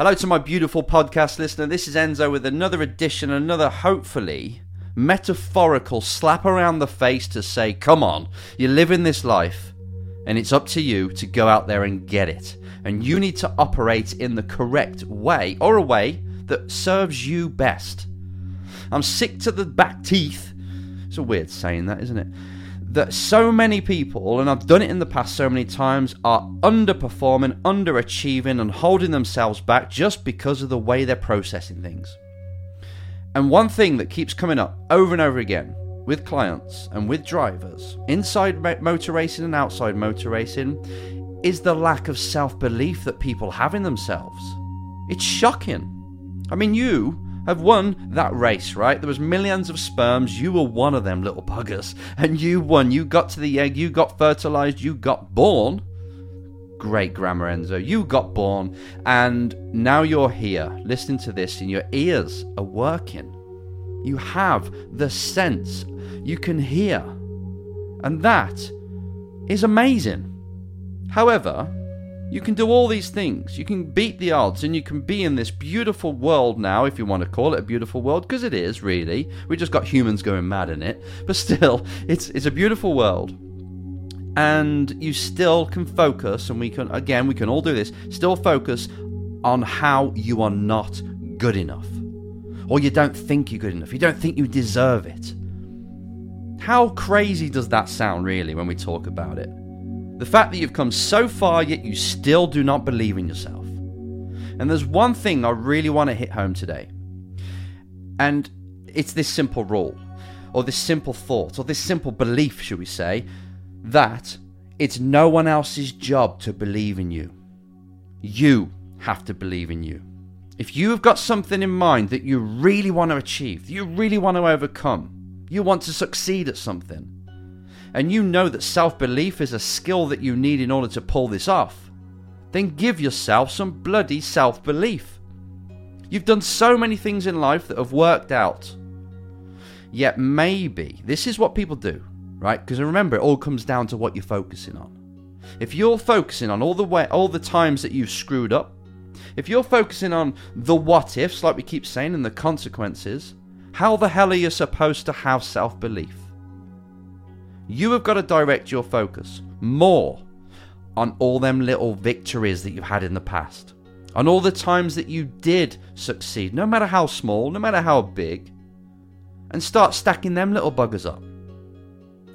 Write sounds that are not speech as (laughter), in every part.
Hello to my beautiful podcast listener. This is Enzo with another edition, another hopefully metaphorical slap around the face to say, come on, you're living this life, and it's up to you to go out there and get it. And you need to operate in the correct way, or a way that serves you best. I'm sick to the back teeth. It's a weird saying that, isn't it? That so many people, and I've done it in the past so many times, are underperforming, underachieving, and holding themselves back just because of the way they're processing things. And one thing that keeps coming up over and over again with clients and with drivers, inside motor racing and outside motor racing, is the lack of self belief that people have in themselves. It's shocking. I mean, you have won that race, right? There was millions of sperms. You were one of them little buggers. And you won. You got to the egg. You got fertilized. You got born. Great grammar, Enzo. You got born. And now you're here listening to this, and your ears are working. You have the sense. You can hear. And that is amazing. However, you can do all these things. You can beat the odds and you can be in this beautiful world now, if you want to call it a beautiful world, because it is, really. We just got humans going mad in it. (laughs) But still, it's, it's a beautiful world. And you still can focus, and we can, again, we can all do this, still focus on how you are not good enough. Or you don't think you're good enough. You don't think you deserve it. How crazy does that sound, really, when we talk about it? The fact that you've come so far, yet you still do not believe in yourself. And there's one thing I really want to hit home today. And it's this simple rule, or this simple thought, or this simple belief, should we say, that it's no one else's job to believe in you. You have to believe in you. If you have got something in mind that you really want to achieve, you really want to overcome, you want to succeed at something, and you know that self belief is a skill that you need in order to pull this off, then give yourself some bloody self belief. You've done so many things in life that have worked out. Yet maybe this is what people do, right? Because remember, it all comes down to what you're focusing on. If you're focusing on all the way, all the times that you've screwed up, if you're focusing on the what ifs, like we keep saying, and the consequences, how the hell are you supposed to have self belief? You have got to direct your focus more on all them little victories that you've had in the past, on all the times that you did succeed, no matter how small, no matter how big, and start stacking them little buggers up.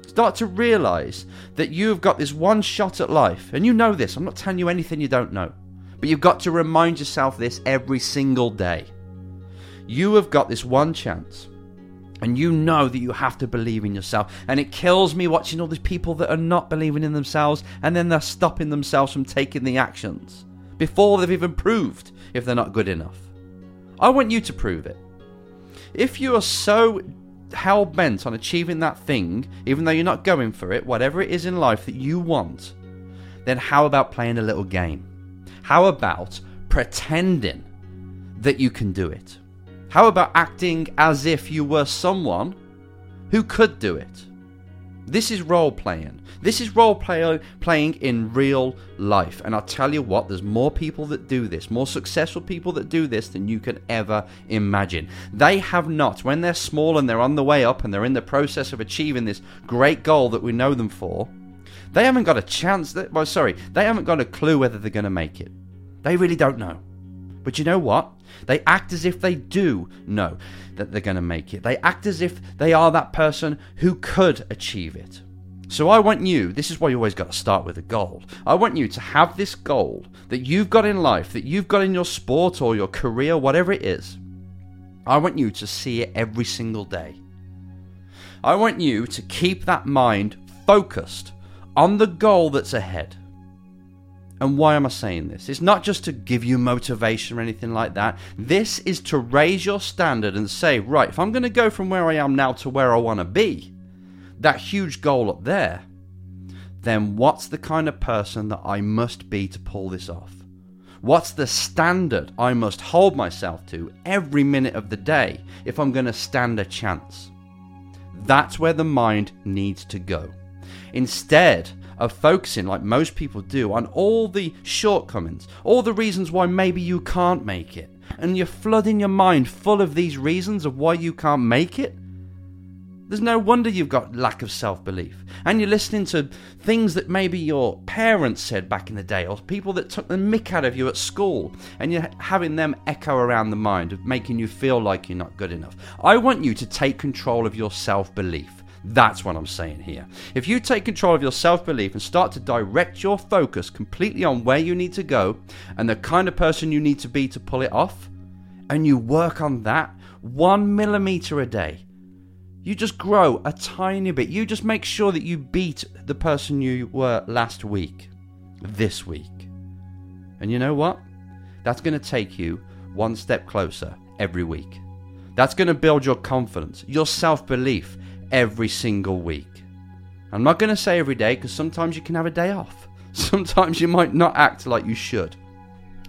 Start to realize that you've got this one shot at life, and you know this. I'm not telling you anything you don't know, but you've got to remind yourself this every single day. You have got this one chance and you know that you have to believe in yourself. And it kills me watching all these people that are not believing in themselves and then they're stopping themselves from taking the actions before they've even proved if they're not good enough. I want you to prove it. If you are so hell bent on achieving that thing, even though you're not going for it, whatever it is in life that you want, then how about playing a little game? How about pretending that you can do it? How about acting as if you were someone who could do it? This is role playing. This is role play- playing in real life. And I'll tell you what, there's more people that do this, more successful people that do this than you can ever imagine. They have not, when they're small and they're on the way up and they're in the process of achieving this great goal that we know them for, they haven't got a chance. That, well, sorry, they haven't got a clue whether they're going to make it. They really don't know. But you know what? They act as if they do know that they're going to make it. They act as if they are that person who could achieve it. So I want you, this is why you always got to start with a goal. I want you to have this goal that you've got in life, that you've got in your sport or your career, whatever it is. I want you to see it every single day. I want you to keep that mind focused on the goal that's ahead. And why am I saying this? It's not just to give you motivation or anything like that. This is to raise your standard and say, right, if I'm going to go from where I am now to where I want to be, that huge goal up there, then what's the kind of person that I must be to pull this off? What's the standard I must hold myself to every minute of the day if I'm going to stand a chance? That's where the mind needs to go. Instead of focusing, like most people do, on all the shortcomings, all the reasons why maybe you can't make it, and you're flooding your mind full of these reasons of why you can't make it, there's no wonder you've got lack of self belief. And you're listening to things that maybe your parents said back in the day, or people that took the mick out of you at school, and you're having them echo around the mind of making you feel like you're not good enough. I want you to take control of your self belief. That's what I'm saying here. If you take control of your self belief and start to direct your focus completely on where you need to go and the kind of person you need to be to pull it off, and you work on that one millimeter a day, you just grow a tiny bit. You just make sure that you beat the person you were last week, this week. And you know what? That's going to take you one step closer every week. That's going to build your confidence, your self belief, every single week. I'm not going to say every day because sometimes you can have a day off. (laughs) Sometimes you might not act like you should.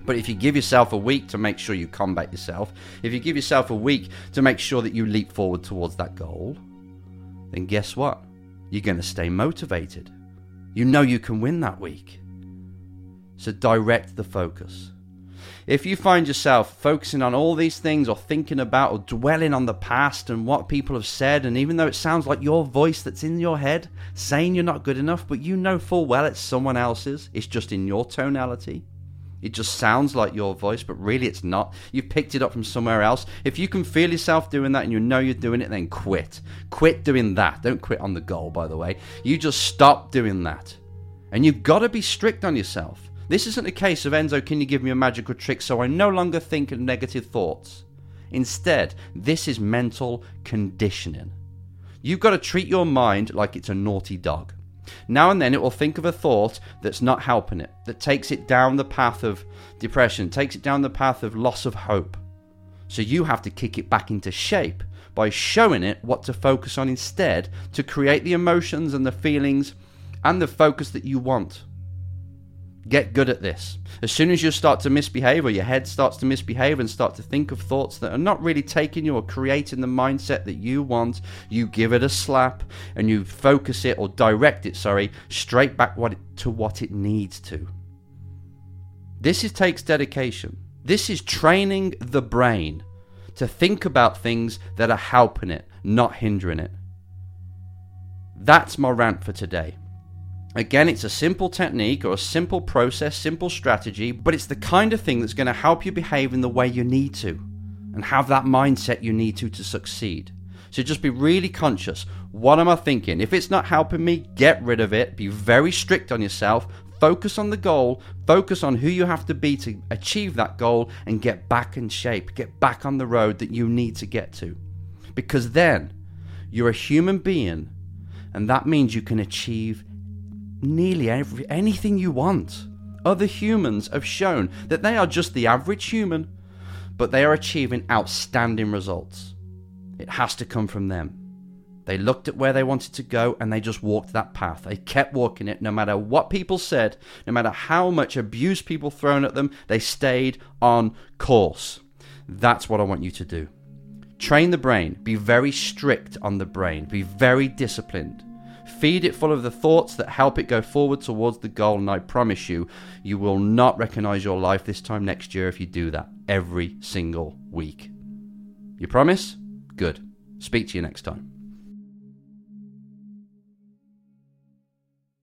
But if you give yourself a week to make sure you combat yourself, if you give yourself a week to make sure that you leap forward towards that goal, then guess what? You're going to stay motivated. You know you can win that week. So direct the focus. If you find yourself focusing on all these things or thinking about or dwelling on the past and what people have said, and even though it sounds like your voice that's in your head saying you're not good enough, but you know full well it's someone else's, it's just in your tonality. It just sounds like your voice, but really it's not. You've picked it up from somewhere else. If you can feel yourself doing that and you know you're doing it, then quit. Quit doing that. Don't quit on the goal, by the way. You just stop doing that. And you've got to be strict on yourself. This isn't a case of Enzo, can you give me a magical trick so I no longer think negative thoughts? Instead, this is mental conditioning. You've got to treat your mind like it's a naughty dog. Now and then it will think of a thought that's not helping it, that takes it down the path of depression, takes it down the path of loss of hope. So you have to kick it back into shape by showing it what to focus on instead to create the emotions and the feelings and the focus that you want. Get good at this. As soon as you start to misbehave or your head starts to misbehave and start to think of thoughts that are not really taking you or creating the mindset that you want, you give it a slap and you focus it or direct it, sorry, straight back what it, to what it needs to. This is, takes dedication. This is training the brain to think about things that are helping it, not hindering it. That's my rant for today. Again, it's a simple technique or a simple process, simple strategy, but it's the kind of thing that's going to help you behave in the way you need to and have that mindset you need to to succeed. So just be really conscious. What am I thinking? If it's not helping me, get rid of it. Be very strict on yourself. Focus on the goal. Focus on who you have to be to achieve that goal and get back in shape. Get back on the road that you need to get to. Because then you're a human being, and that means you can achieve nearly every, anything you want. Other humans have shown that they are just the average human, but they are achieving outstanding results. It has to come from them. They looked at where they wanted to go and they just walked that path. They kept walking it no matter what people said, no matter how much abuse people thrown at them, they stayed on course. That's what I want you to do. Train the brain, be very strict on the brain, be very disciplined. Feed it full of the thoughts that help it go forward towards the goal, and I promise you, you will not recognize your life this time next year if you do that every single week. You promise? Good. Speak to you next time.